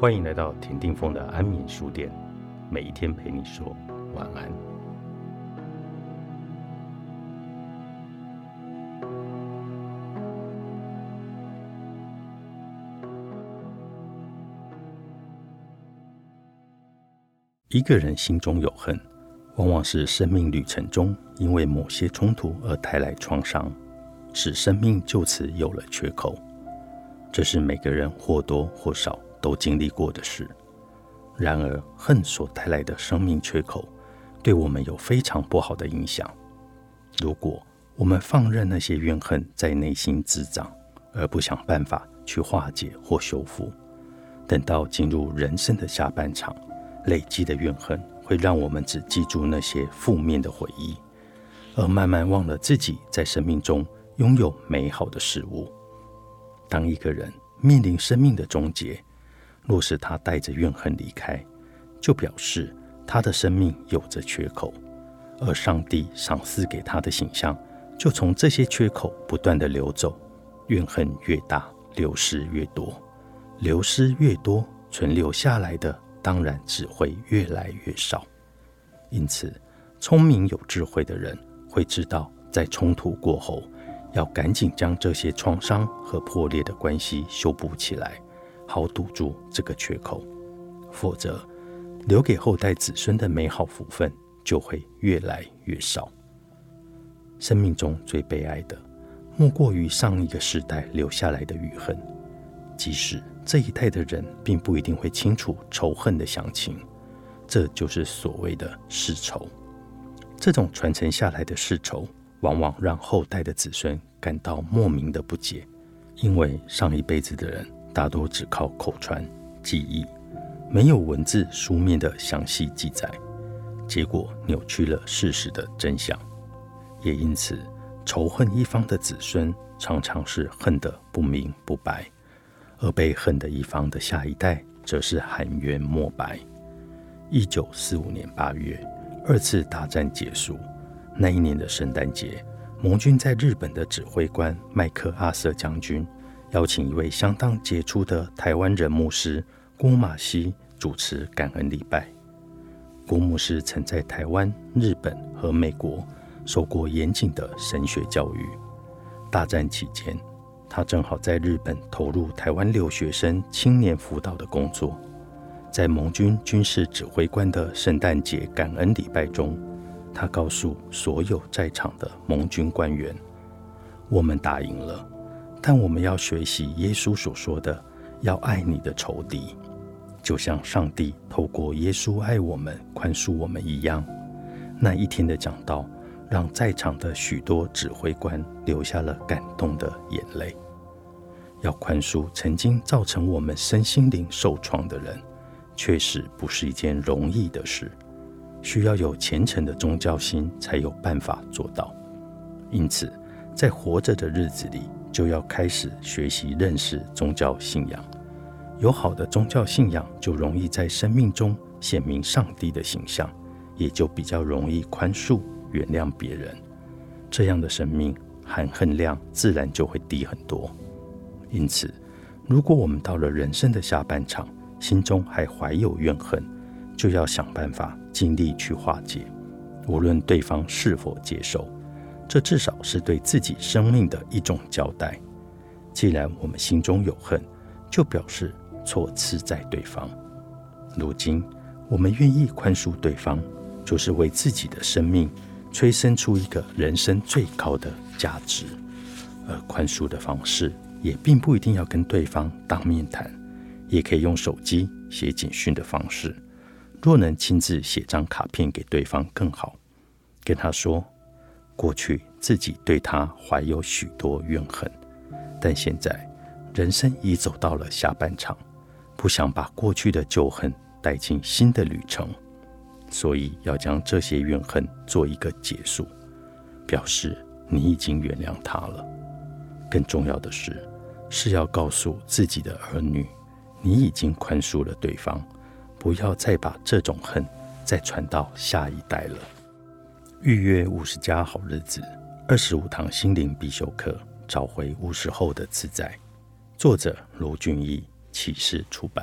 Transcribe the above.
欢迎来到田定峰的安眠书店，每一天陪你说晚安。一个人心中有恨，往往是生命旅程中因为某些冲突而带来创伤，使生命就此有了缺口。这是每个人或多或少都经历过的事。然而，恨所带来的生命缺口，对我们有非常不好的影响。如果我们放任那些怨恨在内心滋长，而不想办法去化解或修复，等到进入人生的下半场，累积的怨恨会让我们只记住那些负面的回忆，而慢慢忘了自己在生命中拥有美好的事物。当一个人面临生命的终结，若是他带着怨恨离开，就表示他的生命有着缺口，而上帝赏赐给他的形象，就从这些缺口不断的流走。怨恨越大，流失越多，流失越多，存留下来的当然只会越来越少。因此，聪明有智慧的人会知道，在冲突过后。要赶紧将这些创伤和破裂的关系修补起来，好堵住这个缺口，否则留给后代子孙的美好福分就会越来越少。生命中最悲哀的，莫过于上一个时代留下来的余恨，即使这一代的人并不一定会清楚仇恨的详情，这就是所谓的世仇。这种传承下来的世仇。往往让后代的子孙感到莫名的不解，因为上一辈子的人大多只靠口传记忆，没有文字书面的详细记载，结果扭曲了事实的真相。也因此，仇恨一方的子孙常常是恨得不明不白，而被恨的一方的下一代则是含冤莫白。一九四五年八月，二次大战结束。那一年的圣诞节，盟军在日本的指挥官麦克阿瑟将军邀请一位相当杰出的台湾人牧师郭马西主持感恩礼拜。郭牧师曾在台湾、日本和美国受过严谨的神学教育。大战期间，他正好在日本投入台湾留学生青年辅导的工作。在盟军军事指挥官的圣诞节感恩礼拜中。他告诉所有在场的盟军官员：“我们打赢了，但我们要学习耶稣所说的，要爱你的仇敌，就像上帝透过耶稣爱我们、宽恕我们一样。”那一天的讲道让在场的许多指挥官流下了感动的眼泪。要宽恕曾经造成我们身心灵受创的人，确实不是一件容易的事。需要有虔诚的宗教心，才有办法做到。因此，在活着的日子里，就要开始学习认识宗教信仰。有好的宗教信仰，就容易在生命中显明上帝的形象，也就比较容易宽恕、原谅别人。这样的生命含恨量自然就会低很多。因此，如果我们到了人生的下半场，心中还怀有怨恨，就要想办法尽力去化解，无论对方是否接受，这至少是对自己生命的一种交代。既然我们心中有恨，就表示错刺在对方。如今我们愿意宽恕对方，就是为自己的生命催生出一个人生最高的价值。而宽恕的方式也并不一定要跟对方当面谈，也可以用手机写简讯的方式。若能亲自写张卡片给对方更好，跟他说，过去自己对他怀有许多怨恨，但现在人生已走到了下半场，不想把过去的旧恨带进新的旅程，所以要将这些怨恨做一个结束，表示你已经原谅他了。更重要的是，是要告诉自己的儿女，你已经宽恕了对方。不要再把这种恨再传到下一代了。预约五十家好日子，二十五堂心灵必修课，找回五十后的自在。作者：卢俊义，启示出版。